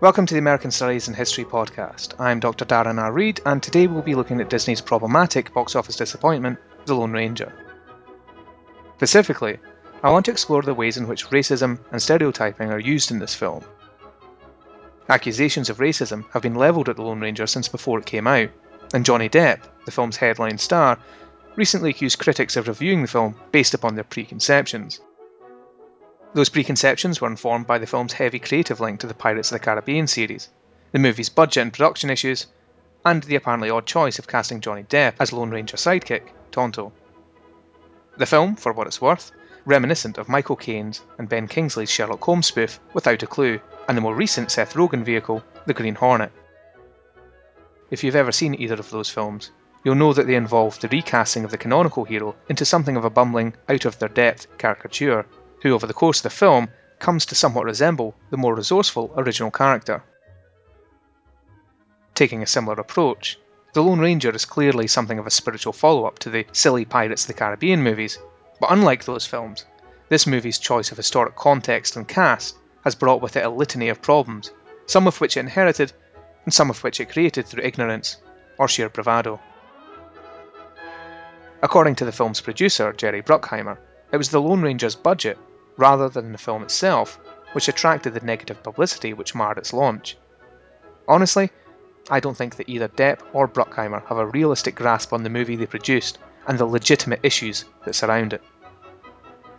Welcome to the American Studies and History podcast. I'm Dr. Darren R. And today we'll be looking at Disney's problematic box office disappointment, The Lone Ranger. Specifically, I want to explore the ways in which racism and stereotyping are used in this film. Accusations of racism have been levelled at The Lone Ranger since before it came out, and Johnny Depp, the film's headline star, recently accused critics of reviewing the film based upon their preconceptions. Those preconceptions were informed by the film's heavy creative link to the Pirates of the Caribbean series, the movie's budget and production issues, and the apparently odd choice of casting Johnny Depp as Lone Ranger sidekick, Tonto. The film, for what it's worth, reminiscent of Michael Caine's and Ben Kingsley's Sherlock Holmes spoof Without a Clue, and the more recent Seth Rogen vehicle, The Green Hornet. If you've ever seen either of those films, you'll know that they involve the recasting of the canonical hero into something of a bumbling, out of their depth caricature who over the course of the film comes to somewhat resemble the more resourceful original character. Taking a similar approach, The Lone Ranger is clearly something of a spiritual follow up to the silly Pirates of the Caribbean movies, but unlike those films, this movie's choice of historic context and cast has brought with it a litany of problems, some of which it inherited, and some of which it created through ignorance or sheer bravado. According to the film's producer, Jerry Bruckheimer, it was the Lone Ranger's budget rather than the film itself, which attracted the negative publicity which marred its launch. Honestly, I don't think that either Depp or Bruckheimer have a realistic grasp on the movie they produced and the legitimate issues that surround it.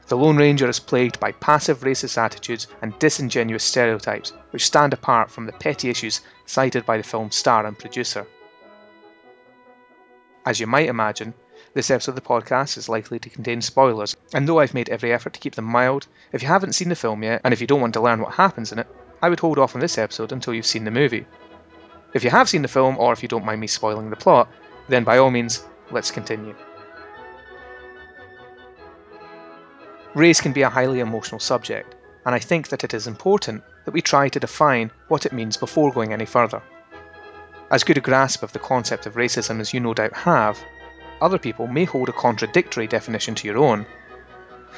The Lone Ranger is plagued by passive racist attitudes and disingenuous stereotypes which stand apart from the petty issues cited by the film's star and producer. As you might imagine, this episode of the podcast is likely to contain spoilers, and though I've made every effort to keep them mild, if you haven't seen the film yet, and if you don't want to learn what happens in it, I would hold off on this episode until you've seen the movie. If you have seen the film, or if you don't mind me spoiling the plot, then by all means, let's continue. Race can be a highly emotional subject, and I think that it is important that we try to define what it means before going any further. As good a grasp of the concept of racism as you no doubt have, other people may hold a contradictory definition to your own.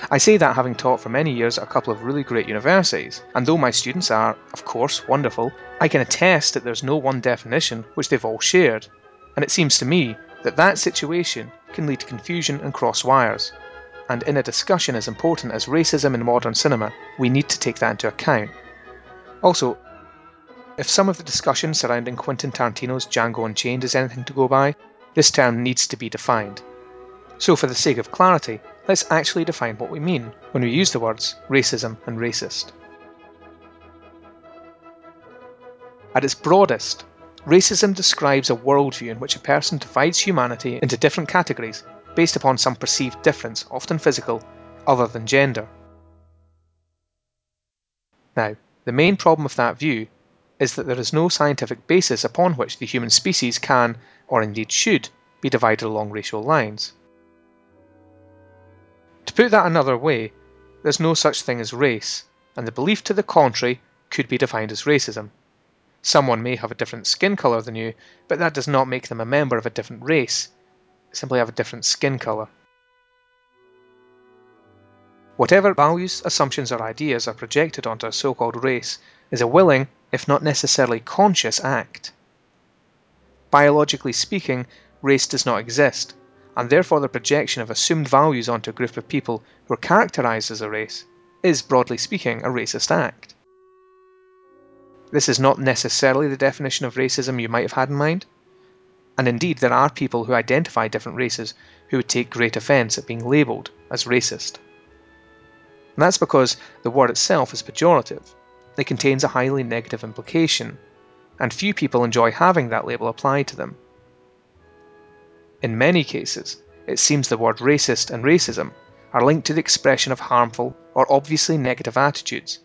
I say that having taught for many years at a couple of really great universities, and though my students are, of course, wonderful, I can attest that there's no one definition which they've all shared, and it seems to me that that situation can lead to confusion and cross wires. And in a discussion as important as racism in modern cinema, we need to take that into account. Also, if some of the discussion surrounding Quentin Tarantino's Django Unchained is anything to go by, this term needs to be defined. So, for the sake of clarity, let's actually define what we mean when we use the words racism and racist. At its broadest, racism describes a worldview in which a person divides humanity into different categories based upon some perceived difference, often physical, other than gender. Now, the main problem with that view is that there is no scientific basis upon which the human species can, or indeed should, be divided along racial lines. To put that another way, there's no such thing as race, and the belief to the contrary could be defined as racism. Someone may have a different skin colour than you, but that does not make them a member of a different race, they simply have a different skin colour. Whatever values, assumptions, or ideas are projected onto a so called race is a willing, if not necessarily conscious, act. Biologically speaking, race does not exist, and therefore the projection of assumed values onto a group of people who are characterized as a race is, broadly speaking, a racist act. This is not necessarily the definition of racism you might have had in mind, and indeed there are people who identify different races who would take great offence at being labelled as racist. And that's because the word itself is pejorative. It contains a highly negative implication, and few people enjoy having that label applied to them. In many cases, it seems the word racist and racism are linked to the expression of harmful or obviously negative attitudes.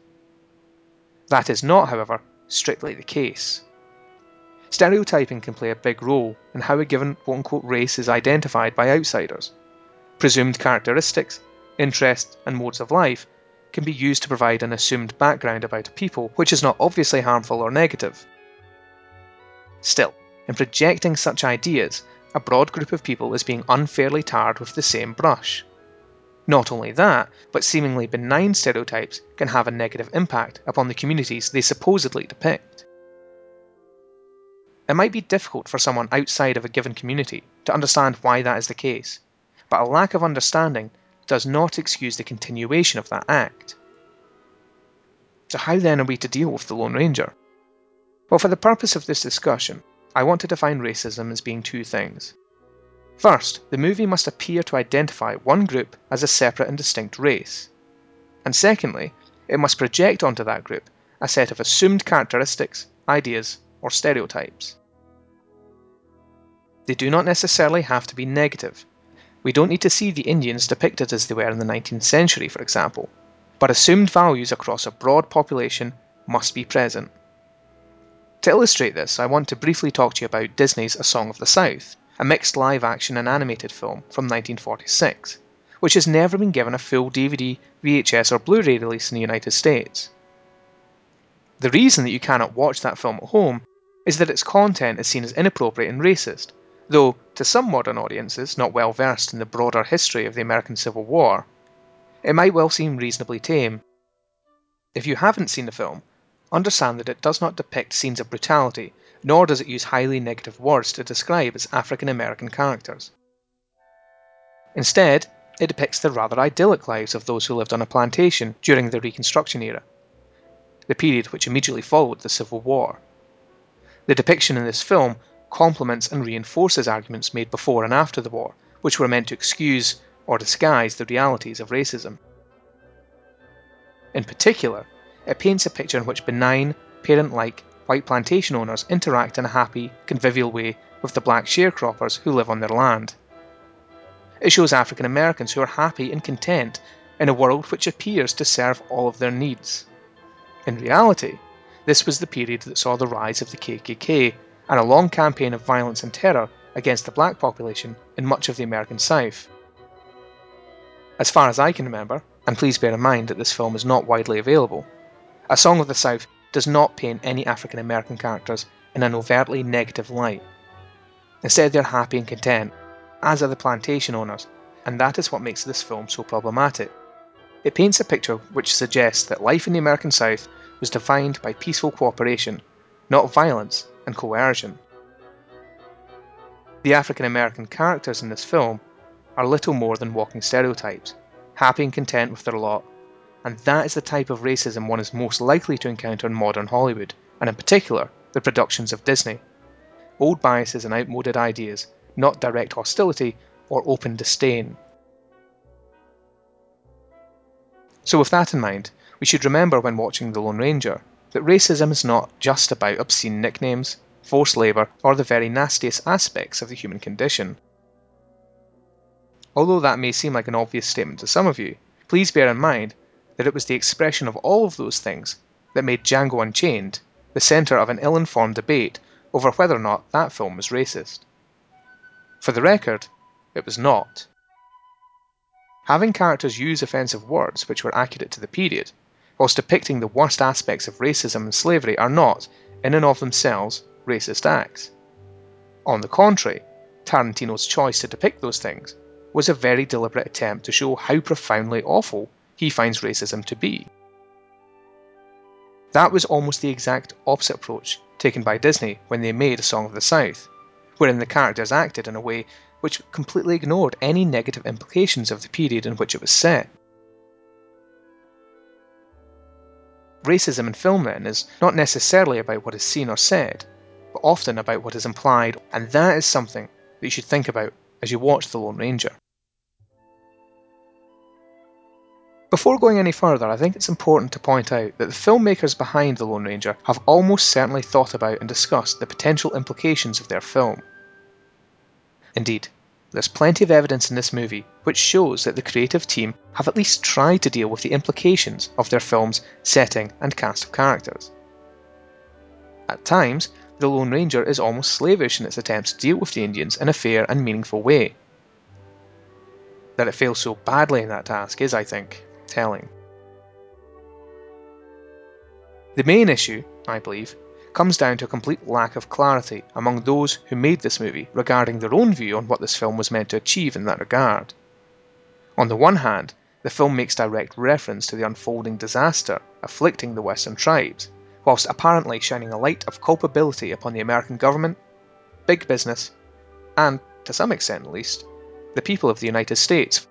That is not, however, strictly the case. Stereotyping can play a big role in how a given quote unquote race is identified by outsiders. Presumed characteristics interests, and modes of life can be used to provide an assumed background about a people which is not obviously harmful or negative. Still, in projecting such ideas, a broad group of people is being unfairly tarred with the same brush. Not only that, but seemingly benign stereotypes can have a negative impact upon the communities they supposedly depict. It might be difficult for someone outside of a given community to understand why that is the case, but a lack of understanding does not excuse the continuation of that act. So, how then are we to deal with the Lone Ranger? Well, for the purpose of this discussion, I want to define racism as being two things. First, the movie must appear to identify one group as a separate and distinct race. And secondly, it must project onto that group a set of assumed characteristics, ideas, or stereotypes. They do not necessarily have to be negative. We don't need to see the Indians depicted as they were in the 19th century, for example, but assumed values across a broad population must be present. To illustrate this, I want to briefly talk to you about Disney's A Song of the South, a mixed live action and animated film from 1946, which has never been given a full DVD, VHS, or Blu ray release in the United States. The reason that you cannot watch that film at home is that its content is seen as inappropriate and racist, though to some modern audiences not well versed in the broader history of the American Civil War, it might well seem reasonably tame. If you haven't seen the film, understand that it does not depict scenes of brutality, nor does it use highly negative words to describe its African American characters. Instead, it depicts the rather idyllic lives of those who lived on a plantation during the Reconstruction era, the period which immediately followed the Civil War. The depiction in this film complements and reinforces arguments made before and after the war, which were meant to excuse or disguise the realities of racism. In particular, it paints a picture in which benign, parent like white plantation owners interact in a happy, convivial way with the black sharecroppers who live on their land. It shows African Americans who are happy and content in a world which appears to serve all of their needs. In reality, this was the period that saw the rise of the KKK and a long campaign of violence and terror against the black population in much of the American South. As far as I can remember, and please bear in mind that this film is not widely available, a Song of the South does not paint any African American characters in an overtly negative light. Instead, they're happy and content, as are the plantation owners, and that is what makes this film so problematic. It paints a picture which suggests that life in the American South was defined by peaceful cooperation, not violence and coercion. The African American characters in this film are little more than walking stereotypes, happy and content with their lot, and that is the type of racism one is most likely to encounter in modern Hollywood, and in particular, the productions of Disney. Old biases and outmoded ideas, not direct hostility or open disdain. So, with that in mind, we should remember when watching The Lone Ranger that racism is not just about obscene nicknames, forced labour, or the very nastiest aspects of the human condition. Although that may seem like an obvious statement to some of you, please bear in mind that it was the expression of all of those things that made Django Unchained the centre of an ill informed debate over whether or not that film was racist. For the record, it was not. Having characters use offensive words which were accurate to the period, whilst depicting the worst aspects of racism and slavery, are not, in and of themselves, racist acts. On the contrary, Tarantino's choice to depict those things was a very deliberate attempt to show how profoundly awful he finds racism to be. That was almost the exact opposite approach taken by Disney when they made A Song of the South, wherein the characters acted in a way which completely ignored any negative implications of the period in which it was set. Racism in film, then, is not necessarily about what is seen or said, but often about what is implied, and that is something that you should think about as you watch The Lone Ranger. Before going any further, I think it's important to point out that the filmmakers behind The Lone Ranger have almost certainly thought about and discussed the potential implications of their film. Indeed, there's plenty of evidence in this movie which shows that the creative team have at least tried to deal with the implications of their film's setting and cast of characters. At times, the Lone Ranger is almost slavish in its attempts to deal with the Indians in a fair and meaningful way. That it fails so badly in that task is, I think, telling. The main issue, I believe, comes down to a complete lack of clarity among those who made this movie regarding their own view on what this film was meant to achieve in that regard. On the one hand, the film makes direct reference to the unfolding disaster afflicting the Western tribes, whilst apparently shining a light of culpability upon the American government, big business, and, to some extent at least, the people of the United States.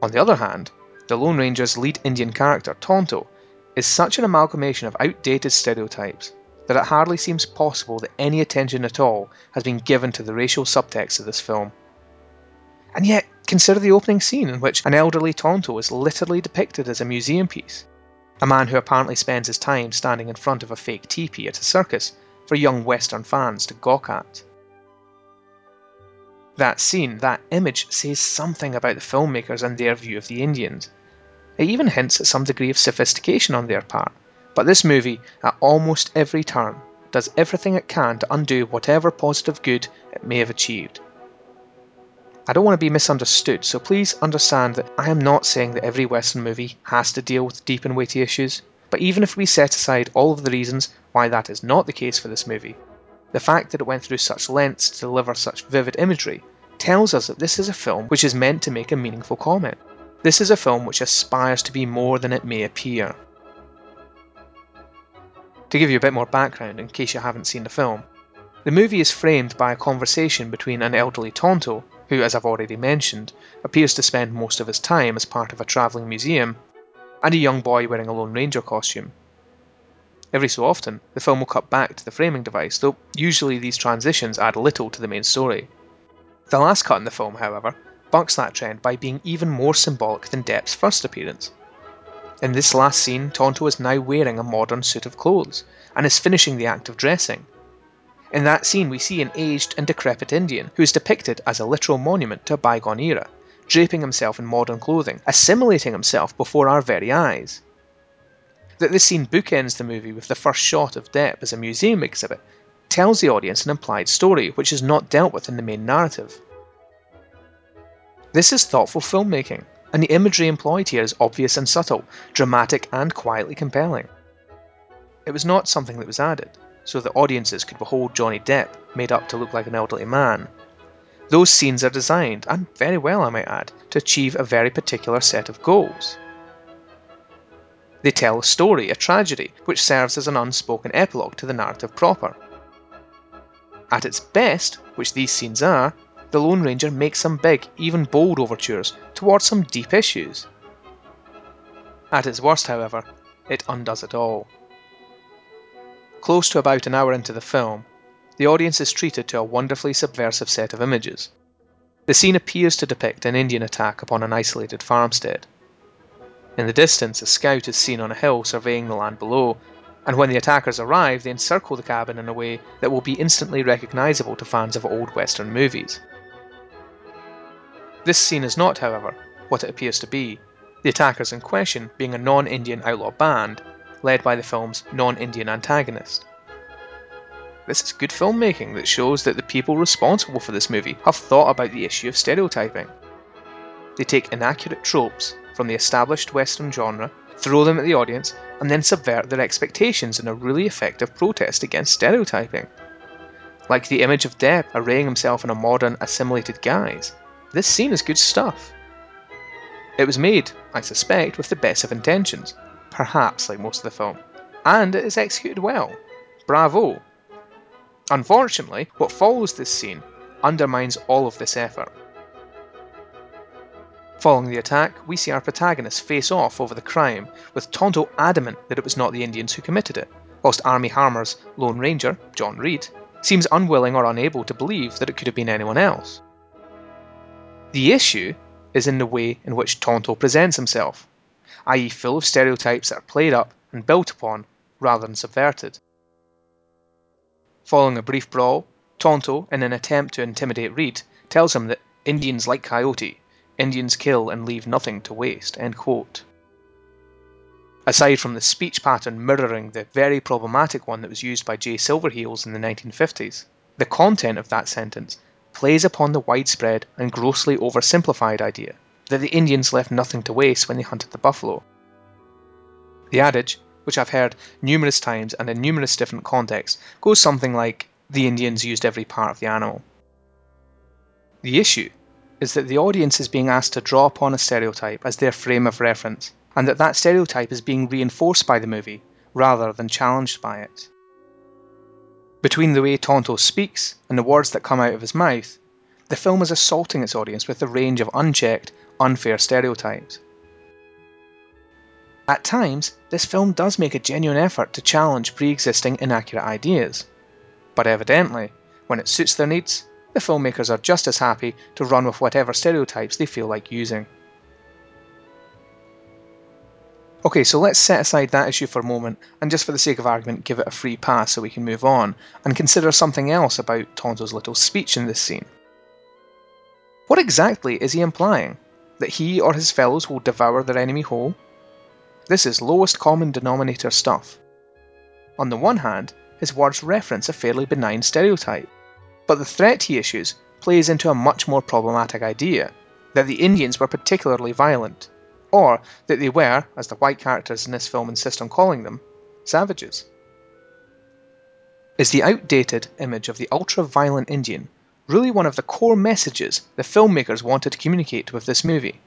On the other hand, the Lone Ranger's lead Indian character, Tonto, is such an amalgamation of outdated stereotypes that it hardly seems possible that any attention at all has been given to the racial subtext of this film. And yet, consider the opening scene in which an elderly Tonto is literally depicted as a museum piece, a man who apparently spends his time standing in front of a fake teepee at a circus for young Western fans to gawk at. That scene, that image, says something about the filmmakers and their view of the Indians, it even hints at some degree of sophistication on their part. But this movie, at almost every turn, does everything it can to undo whatever positive good it may have achieved. I don't want to be misunderstood, so please understand that I am not saying that every Western movie has to deal with deep and weighty issues, but even if we set aside all of the reasons why that is not the case for this movie, the fact that it went through such lengths to deliver such vivid imagery tells us that this is a film which is meant to make a meaningful comment. This is a film which aspires to be more than it may appear. To give you a bit more background in case you haven't seen the film, the movie is framed by a conversation between an elderly Tonto, who, as I've already mentioned, appears to spend most of his time as part of a travelling museum, and a young boy wearing a Lone Ranger costume. Every so often, the film will cut back to the framing device, though usually these transitions add little to the main story. The last cut in the film, however, bucks that trend by being even more symbolic than Depp's first appearance. In this last scene, Tonto is now wearing a modern suit of clothes and is finishing the act of dressing. In that scene, we see an aged and decrepit Indian who is depicted as a literal monument to a bygone era, draping himself in modern clothing, assimilating himself before our very eyes. That this scene bookends the movie with the first shot of Depp as a museum exhibit tells the audience an implied story which is not dealt with in the main narrative. This is thoughtful filmmaking, and the imagery employed here is obvious and subtle, dramatic and quietly compelling. It was not something that was added, so that audiences could behold Johnny Depp made up to look like an elderly man. Those scenes are designed, and very well I might add, to achieve a very particular set of goals. They tell a story, a tragedy, which serves as an unspoken epilogue to the narrative proper. At its best, which these scenes are, the Lone Ranger makes some big, even bold overtures towards some deep issues. At its worst, however, it undoes it all. Close to about an hour into the film, the audience is treated to a wonderfully subversive set of images. The scene appears to depict an Indian attack upon an isolated farmstead. In the distance, a scout is seen on a hill surveying the land below, and when the attackers arrive, they encircle the cabin in a way that will be instantly recognisable to fans of old Western movies. This scene is not, however, what it appears to be, the attackers in question being a non Indian outlaw band led by the film's non Indian antagonist. This is good filmmaking that shows that the people responsible for this movie have thought about the issue of stereotyping. They take inaccurate tropes from the established Western genre throw them at the audience, and then subvert their expectations in a really effective protest against stereotyping. Like the image of Depp arraying himself in a modern, assimilated guise, this scene is good stuff. It was made, I suspect, with the best of intentions, perhaps like most of the film, and it is executed well. Bravo! Unfortunately, what follows this scene undermines all of this effort. Following the attack, we see our protagonists face off over the crime, with Tonto adamant that it was not the Indians who committed it, whilst Armie Hammer's Lone Ranger, John Reid, seems unwilling or unable to believe that it could have been anyone else. The issue is in the way in which Tonto presents himself, i.e., full of stereotypes that are played up and built upon rather than subverted. Following a brief brawl, Tonto, in an attempt to intimidate Reid, tells him that Indians like coyote Indians kill and leave nothing to waste. Aside from the speech pattern mirroring the very problematic one that was used by Jay Silverheels in the 1950s, the content of that sentence plays upon the widespread and grossly oversimplified idea that the Indians left nothing to waste when they hunted the buffalo. The adage, which I've heard numerous times and in numerous different contexts, goes something like the Indians used every part of the animal. The issue is that the audience is being asked to draw upon a stereotype as their frame of reference, and that that stereotype is being reinforced by the movie rather than challenged by it. Between the way Tonto speaks and the words that come out of his mouth, the film is assaulting its audience with a range of unchecked, unfair stereotypes. At times, this film does make a genuine effort to challenge pre existing inaccurate ideas. But evidently, when it suits their needs, the filmmakers are just as happy to run with whatever stereotypes they feel like using. Okay, so let's set aside that issue for a moment and just for the sake of argument give it a free pass so we can move on and consider something else about Tonto's little speech in this scene. What exactly is he implying? That he or his fellows will devour their enemy whole? This is lowest common denominator stuff. On the one hand, his words reference a fairly benign stereotype, but the threat he issues plays into a much more problematic idea that the Indians were particularly violent, or that they were, as the white characters in this film insist on calling them, savages. Is the outdated image of the ultra violent Indian really one of the core messages the filmmakers wanted to communicate with this movie?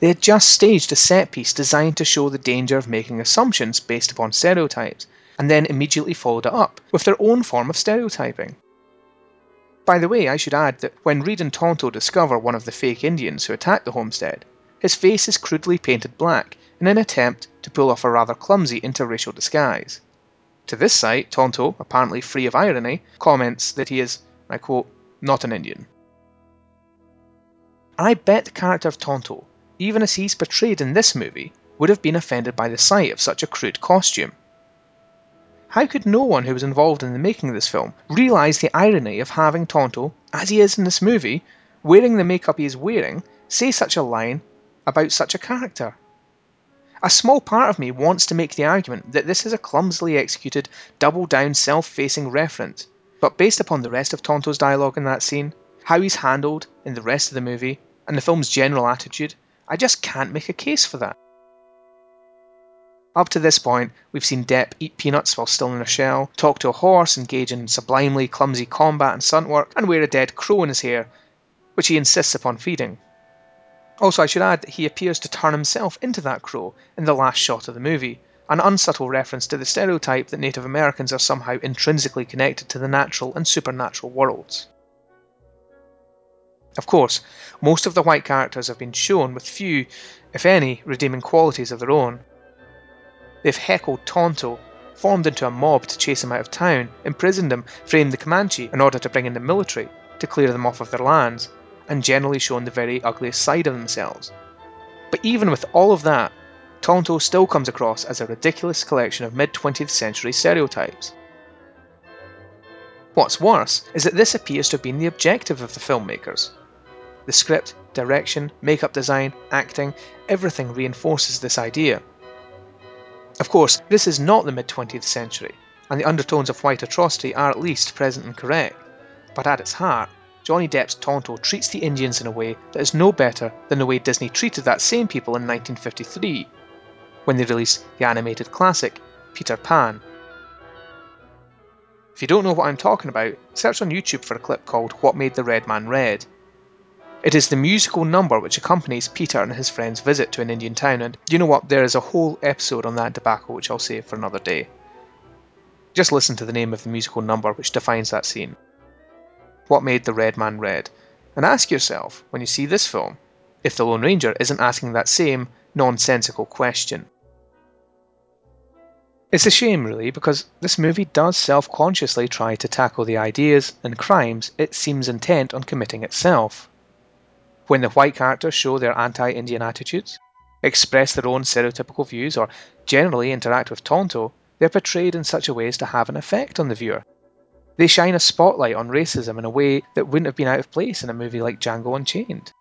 They had just staged a set piece designed to show the danger of making assumptions based upon stereotypes, and then immediately followed it up with their own form of stereotyping. By the way, I should add that when Reid and Tonto discover one of the fake Indians who attacked the homestead, his face is crudely painted black in an attempt to pull off a rather clumsy interracial disguise. To this sight, Tonto, apparently free of irony, comments that he is, I quote, not an Indian. I bet the character of Tonto even as he's portrayed in this movie, would have been offended by the sight of such a crude costume. How could no one who was involved in the making of this film realise the irony of having Tonto, as he is in this movie, wearing the makeup he is wearing, say such a line about such a character? A small part of me wants to make the argument that this is a clumsily executed, double down, self facing reference, but based upon the rest of Tonto's dialogue in that scene, how he's handled in the rest of the movie, and the film's general attitude, I just can't make a case for that. Up to this point, we've seen Depp eat peanuts while still in a shell, talk to a horse, engage in sublimely clumsy combat and stunt work, and wear a dead crow in his hair, which he insists upon feeding. Also, I should add that he appears to turn himself into that crow in the last shot of the movie, an unsubtle reference to the stereotype that Native Americans are somehow intrinsically connected to the natural and supernatural worlds. Of course, most of the white characters have been shown with few, if any, redeeming qualities of their own. They've heckled Tonto, formed into a mob to chase him out of town, imprisoned him, framed the Comanche in order to bring in the military to clear them off of their lands, and generally shown the very ugliest side of themselves. But even with all of that, Tonto still comes across as a ridiculous collection of mid 20th century stereotypes. What's worse is that this appears to have been the objective of the filmmakers, the script, direction, makeup design, acting, everything reinforces this idea. Of course, this is not the mid 20th century, and the undertones of white atrocity are at least present and correct, but at its heart, Johnny Depp's Tonto treats the Indians in a way that is no better than the way Disney treated that same people in 1953, when they released the animated classic, Peter Pan. If you don't know what I'm talking about, search on YouTube for a clip called What Made the Red Man Red, it is the musical number which accompanies Peter and his friend's visit to an Indian town, and you know what? There is a whole episode on that debacle which I'll save for another day. Just listen to the name of the musical number which defines that scene. What made the red man red? And ask yourself, when you see this film, if the Lone Ranger isn't asking that same nonsensical question. It's a shame, really, because this movie does self consciously try to tackle the ideas and crimes it seems intent on committing itself when the white characters show their anti Indian attitudes, express their own stereotypical views, or generally interact with Tonto, they're portrayed in such a way as to have an effect on the viewer. They shine a spotlight on racism in a way that wouldn't have been out of place in a movie like Django Unchained.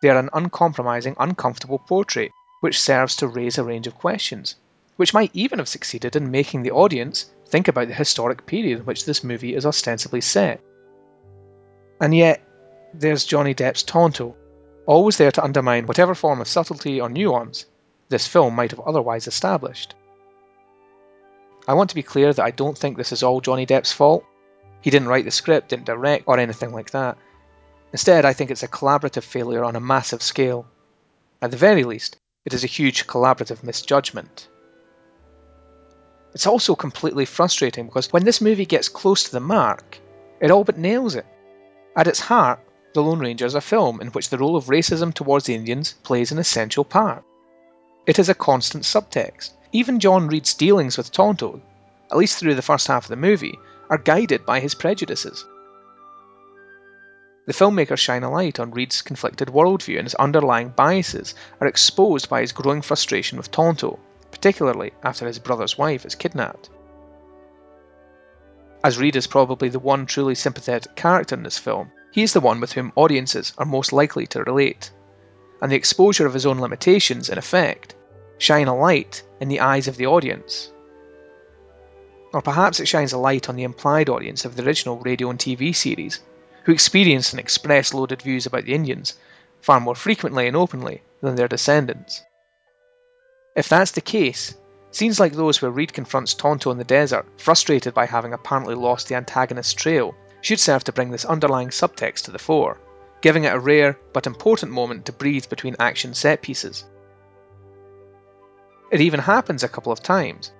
They are an uncompromising, uncomfortable portrait which serves to raise a range of questions, which might even have succeeded in making the audience think about the historic period in which this movie is ostensibly set. And yet, there's Johnny Depp's Tonto, always there to undermine whatever form of subtlety or nuance this film might have otherwise established. I want to be clear that I don't think this is all Johnny Depp's fault. He didn't write the script, didn't direct, or anything like that. Instead, I think it's a collaborative failure on a massive scale. At the very least, it is a huge collaborative misjudgment. It's also completely frustrating because when this movie gets close to the mark, it all but nails it. At its heart, The Lone Ranger is a film in which the role of racism towards Indians plays an essential part. It is a constant subtext. Even John Reid's dealings with Tonto, at least through the first half of the movie, are guided by his prejudices. The filmmakers shine a light on Reid's conflicted worldview and his underlying biases are exposed by his growing frustration with Tonto, particularly after his brother's wife is kidnapped. As Reid is probably the one truly sympathetic character in this film, he is the one with whom audiences are most likely to relate. And the exposure of his own limitations, in effect, shine a light in the eyes of the audience. Or perhaps it shines a light on the implied audience of the original radio and TV series, who experienced and expressed loaded views about the Indians far more frequently and openly than their descendants. If that's the case, scenes like those where Reid confronts Tonto in the desert, frustrated by having apparently lost the antagonist's trail, should serve to bring this underlying subtext to the fore, giving it a rare but important moment to breathe between action set pieces. It even happens a couple of times,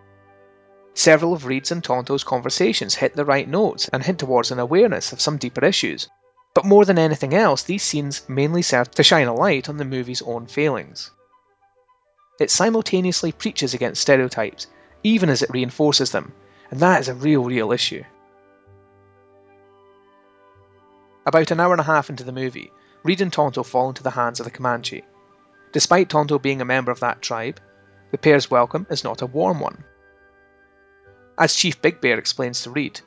Several of Reid's and Tonto's conversations hit the right notes and hint towards an awareness of some deeper issues. But more than anything else, these scenes mainly serve to shine a light on the movie's own failings. It simultaneously preaches against stereotypes, even as it reinforces them, and that is a real, real issue. About an hour and a half into the movie, Reid and Tonto fall into the hands of the Comanche. Despite Tonto being a member of that tribe, the pair's welcome is not a warm one. As Chief Big Bear explains to Reid,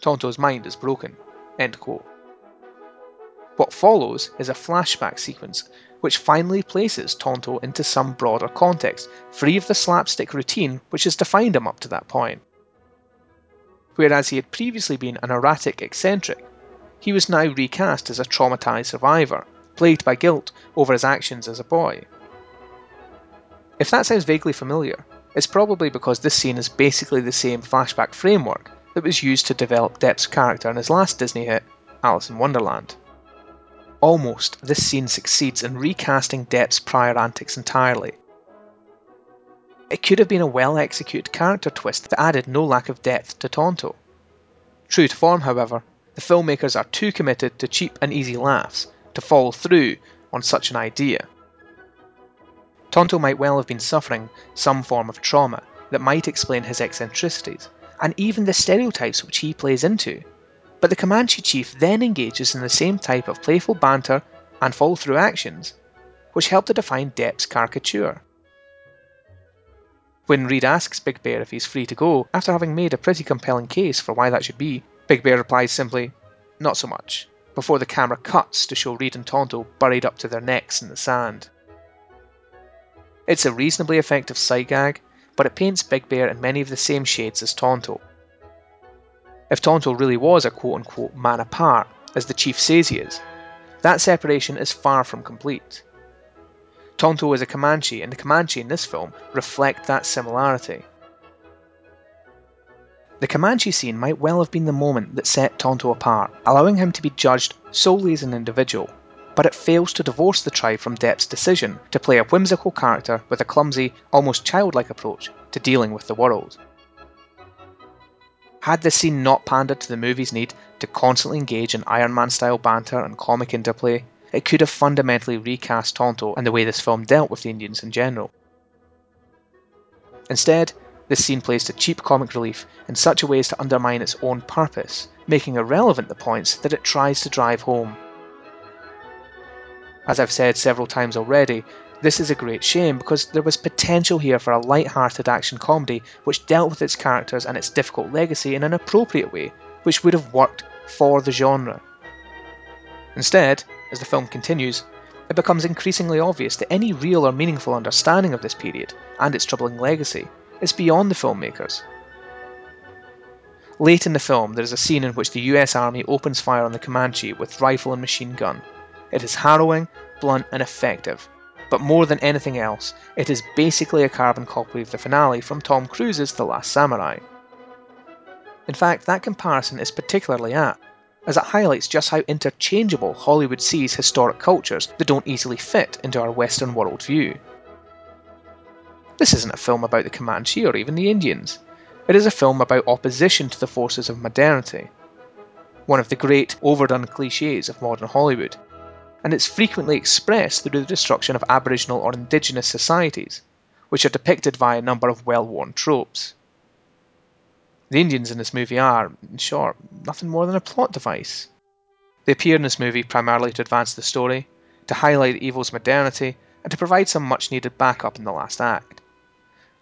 Tonto's mind is broken. What follows is a flashback sequence which finally places Tonto into some broader context, free of the slapstick routine which has defined him up to that point. Whereas he had previously been an erratic eccentric, he was now recast as a traumatized survivor, plagued by guilt over his actions as a boy. If that sounds vaguely familiar, it's probably because this scene is basically the same flashback framework that was used to develop Depp's character in his last Disney hit, Alice in Wonderland. Almost, this scene succeeds in recasting Depp's prior antics entirely. It could have been a well executed character twist that added no lack of depth to Tonto. True to form, however, the filmmakers are too committed to cheap and easy laughs to follow through on such an idea. Tonto might well have been suffering some form of trauma that might explain his eccentricities, and even the stereotypes which he plays into. But the Comanche chief then engages in the same type of playful banter and follow through actions, which help to define Depp's caricature. When Reid asks Big Bear if he's free to go, after having made a pretty compelling case for why that should be, Big Bear replies simply, Not so much, before the camera cuts to show Reid and Tonto buried up to their necks in the sand. It's a reasonably effective sight gag, but it paints Big Bear in many of the same shades as Tonto. If Tonto really was a quote unquote man apart, as the chief says he is, that separation is far from complete. Tonto is a Comanche, and the Comanche in this film reflect that similarity. The Comanche scene might well have been the moment that set Tonto apart, allowing him to be judged solely as an individual but it fails to divorce the tribe from Depp's decision to play a whimsical character with a clumsy, almost childlike approach to dealing with the world. Had this scene not pandered to the movie's need to constantly engage in Iron Man style banter and comic interplay, it could have fundamentally recast Tonto and the way this film dealt with the Indians in general. Instead, this scene plays to cheap comic relief in such a way as to undermine its own purpose, making irrelevant the points that it tries to drive home. As I've said several times already, this is a great shame because there was potential here for a light-hearted action comedy which dealt with its characters and its difficult legacy in an appropriate way, which would have worked for the genre. Instead, as the film continues, it becomes increasingly obvious that any real or meaningful understanding of this period and its troubling legacy is beyond the filmmakers. Late in the film, there is a scene in which the US Army opens fire on the Comanche with rifle and machine gun, it is harrowing, blunt, and effective. But more than anything else, it is basically a carbon copy of the finale from Tom Cruise's The Last Samurai. In fact, that comparison is particularly apt, as it highlights just how interchangeable Hollywood sees historic cultures that don't easily fit into our Western world view. This isn't a film about the Comanche or even the Indians. It is a film about opposition to the forces of modernity, one of the great overdone cliches of modern Hollywood, and it's frequently expressed through the destruction of Aboriginal or Indigenous societies, which are depicted via a number of well worn tropes. The Indians in this movie are, in short, nothing more than a plot device. They appear in this movie primarily to advance the story, to highlight evil's modernity, and to provide some much needed backup in the last act.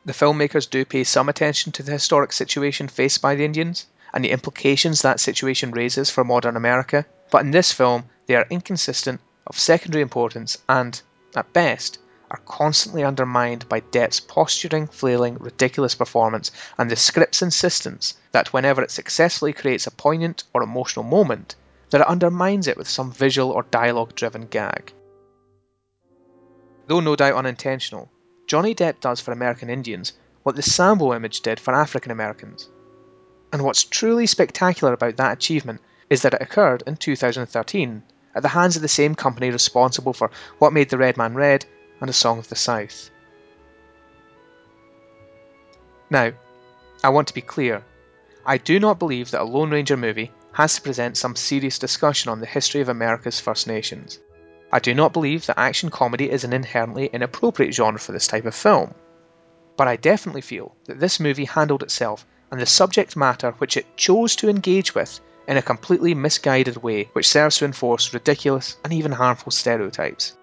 The filmmakers do pay some attention to the historic situation faced by the Indians and the implications that situation raises for modern America, but in this film they are inconsistent of secondary importance and, at best, are constantly undermined by Depp's posturing, flailing, ridiculous performance and the script's insistence that whenever it successfully creates a poignant or emotional moment, that it undermines it with some visual or dialogue driven gag. Though no doubt unintentional, Johnny Depp does for American Indians what the Sambo image did for African Americans. And what's truly spectacular about that achievement is that it occurred in 2013 at the hands of the same company responsible for What Made the Red Man Red and A Song of the South. Now, I want to be clear. I do not believe that a Lone Ranger movie has to present some serious discussion on the history of America's First Nations. I do not believe that action comedy is an inherently inappropriate genre for this type of film. But I definitely feel that this movie handled itself and the subject matter which it chose to engage with in a completely misguided way which serves to enforce ridiculous and even harmful stereotypes.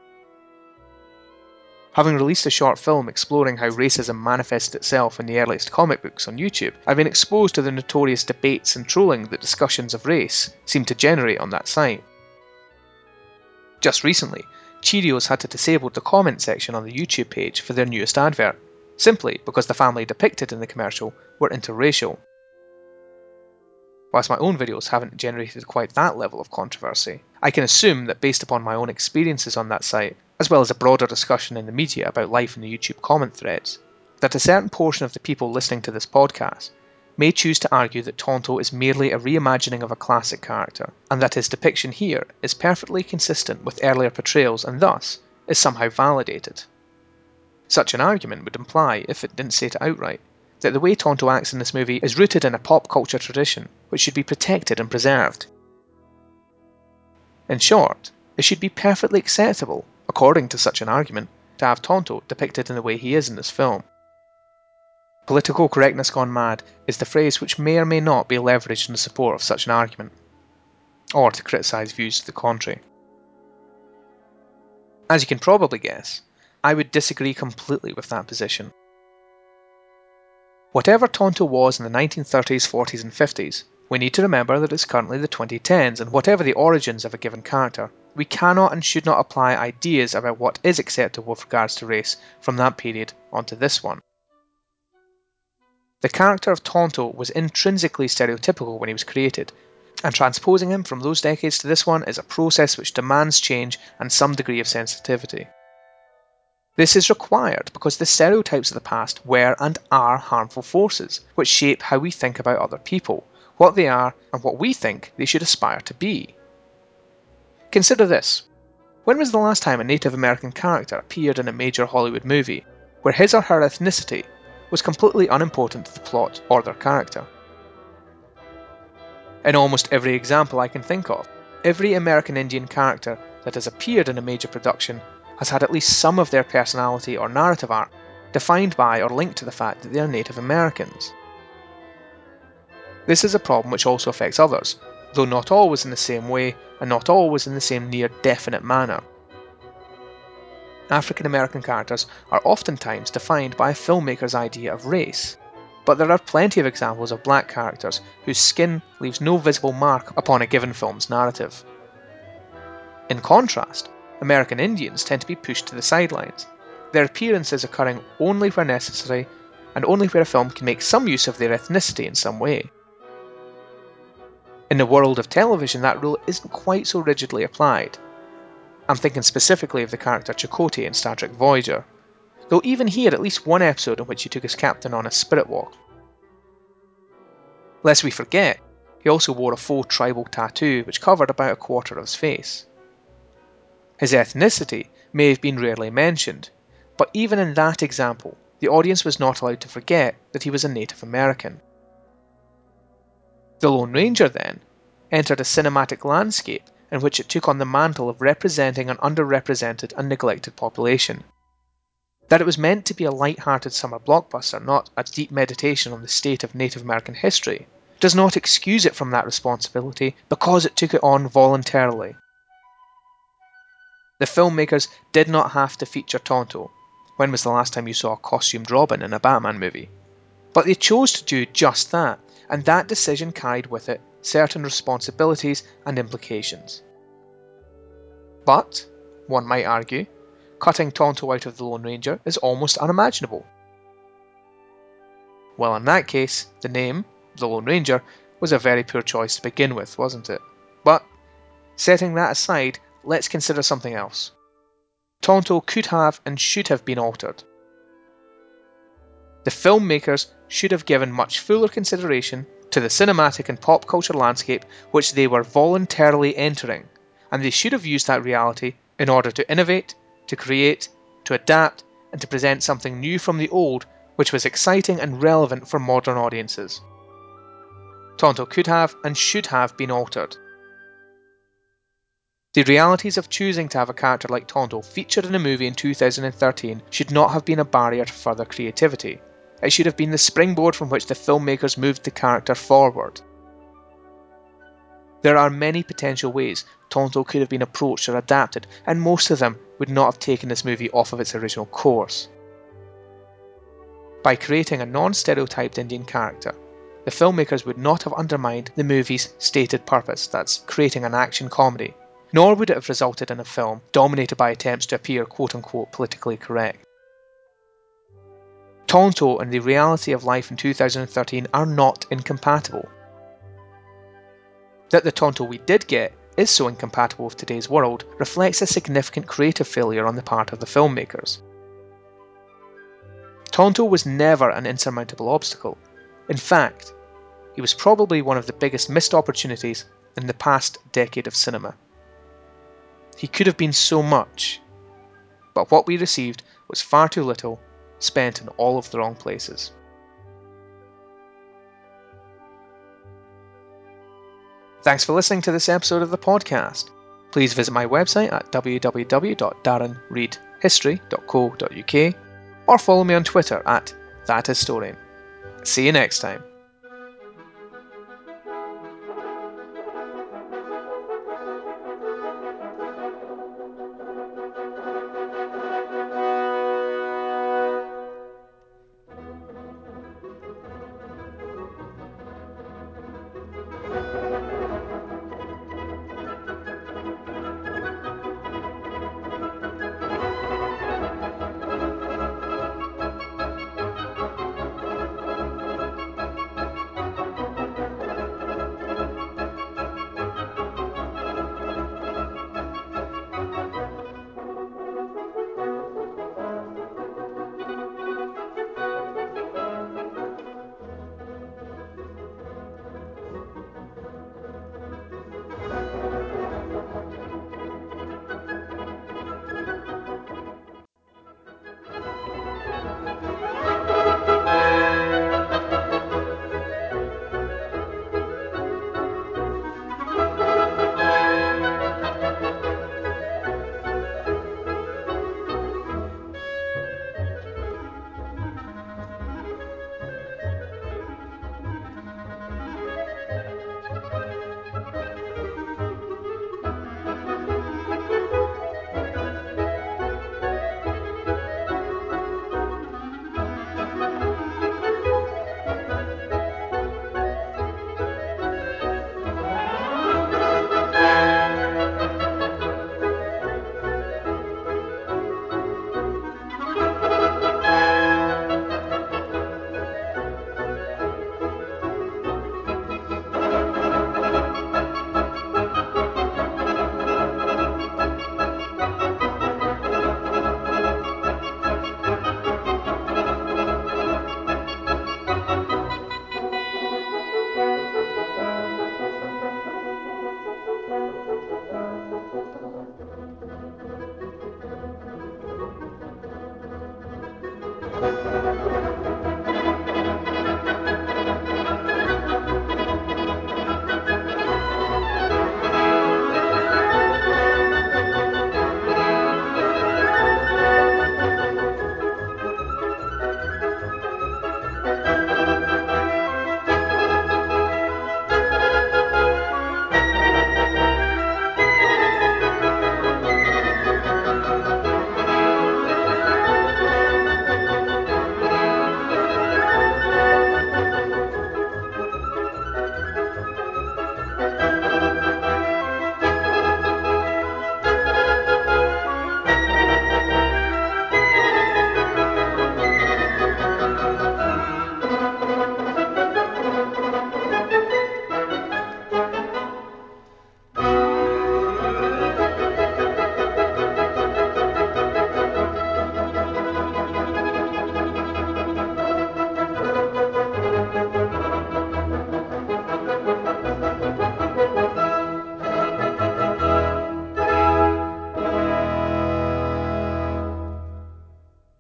Having released a short film exploring how racism manifested itself in the earliest comic books on YouTube, I've been exposed to the notorious debates and trolling that discussions of race seem to generate on that site. Just recently, Cheerios had to disable the comment section on the YouTube page for their newest advert, simply because the family depicted in the commercial were interracial. Whilst my own videos haven't generated quite that level of controversy, I can assume that based upon my own experiences on that site, as well as a broader discussion in the media about life in the YouTube comment threads, that a certain portion of the people listening to this podcast may choose to argue that Tonto is merely a reimagining of a classic character, and that his depiction here is perfectly consistent with earlier portrayals and thus is somehow validated. Such an argument would imply, if it didn't say it outright, that the way Tonto acts in this movie is rooted in a pop culture tradition which should be protected and preserved. In short, it should be perfectly acceptable, according to such an argument, to have Tonto depicted in the way he is in this film. Political correctness gone mad is the phrase which may or may not be leveraged in support of such an argument, or to criticise views to the contrary. As you can probably guess, I would disagree completely with that position. Whatever Tonto was in the 1930s, 40s, and 50s, we need to remember that it's currently the 2010s, and whatever the origins of a given character, we cannot and should not apply ideas about what is acceptable with regards to race from that period onto this one. The character of Tonto was intrinsically stereotypical when he was created, and transposing him from those decades to this one is a process which demands change and some degree of sensitivity. This is required because the stereotypes of the past were and are harmful forces, which shape how we think about other people, what they are, and what we think they should aspire to be. Consider this. When was the last time a Native American character appeared in a major Hollywood movie where his or her ethnicity was completely unimportant to the plot or their character? In almost every example I can think of, every American Indian character that has appeared in a major production has had at least some of their personality or narrative arc defined by or linked to the fact that they are Native Americans. This is a problem which also affects others, though not always in the same way and not always in the same near definite manner. African American characters are oftentimes defined by a filmmaker's idea of race, but there are plenty of examples of black characters whose skin leaves no visible mark upon a given film's narrative. In contrast, American Indians tend to be pushed to the sidelines, their appearances occurring only where necessary and only where a film can make some use of their ethnicity in some way. In the world of television, that rule isn't quite so rigidly applied. I'm thinking specifically of the character Chakotay in Star Trek Voyager, though even he had at least one episode in which he took his captain on a spirit walk. Lest we forget, he also wore a faux tribal tattoo which covered about a quarter of his face. His ethnicity may have been rarely mentioned, but even in that example, the audience was not allowed to forget that he was a Native American. The Lone Ranger, then, entered a cinematic landscape in which it took on the mantle of representing an underrepresented and neglected population. That it was meant to be a light-hearted summer blockbuster, not a deep meditation on the state of Native American history, does not excuse it from that responsibility because it took it on voluntarily. The filmmakers did not have to feature Tonto. When was the last time you saw a costumed Robin in a Batman movie? But they chose to do just that, and that decision carried with it certain responsibilities and implications. But, one might argue, cutting Tonto out of the Lone Ranger is almost unimaginable. Well, in that case, the name, the Lone Ranger, was a very poor choice to begin with, wasn't it? But, setting that aside, let's consider something else. Tonto could have and should have been altered. The filmmakers should have given much fuller consideration to the cinematic and pop culture landscape which they were voluntarily entering, and they should have used that reality in order to innovate, to create, to adapt, and to present something new from the old which was exciting and relevant for modern audiences. Tonto could have and should have been altered. The realities of choosing to have a character like Tonto featured in a movie in 2013 should not have been a barrier to further creativity. It should have been the springboard from which the filmmakers moved the character forward. There are many potential ways Tonto could have been approached or adapted, and most of them would not have taken this movie off of its original course. By creating a non stereotyped Indian character, the filmmakers would not have undermined the movie's stated purpose that's creating an action comedy, nor would it have resulted in a film dominated by attempts to appear quote unquote politically correct. Tonto and the reality of life in 2013 are not incompatible. That the Tonto we did get is so incompatible with today's world reflects a significant creative failure on the part of the filmmakers. Tonto was never an insurmountable obstacle. In fact, he was probably one of the biggest missed opportunities in the past decade of cinema. He could have been so much, but what we received was far too little spent in all of the wrong places. Thanks for listening to this episode of the podcast. Please visit my website at www.darrenreidhistory.co.uk or follow me on Twitter at thathistorian. See you next time.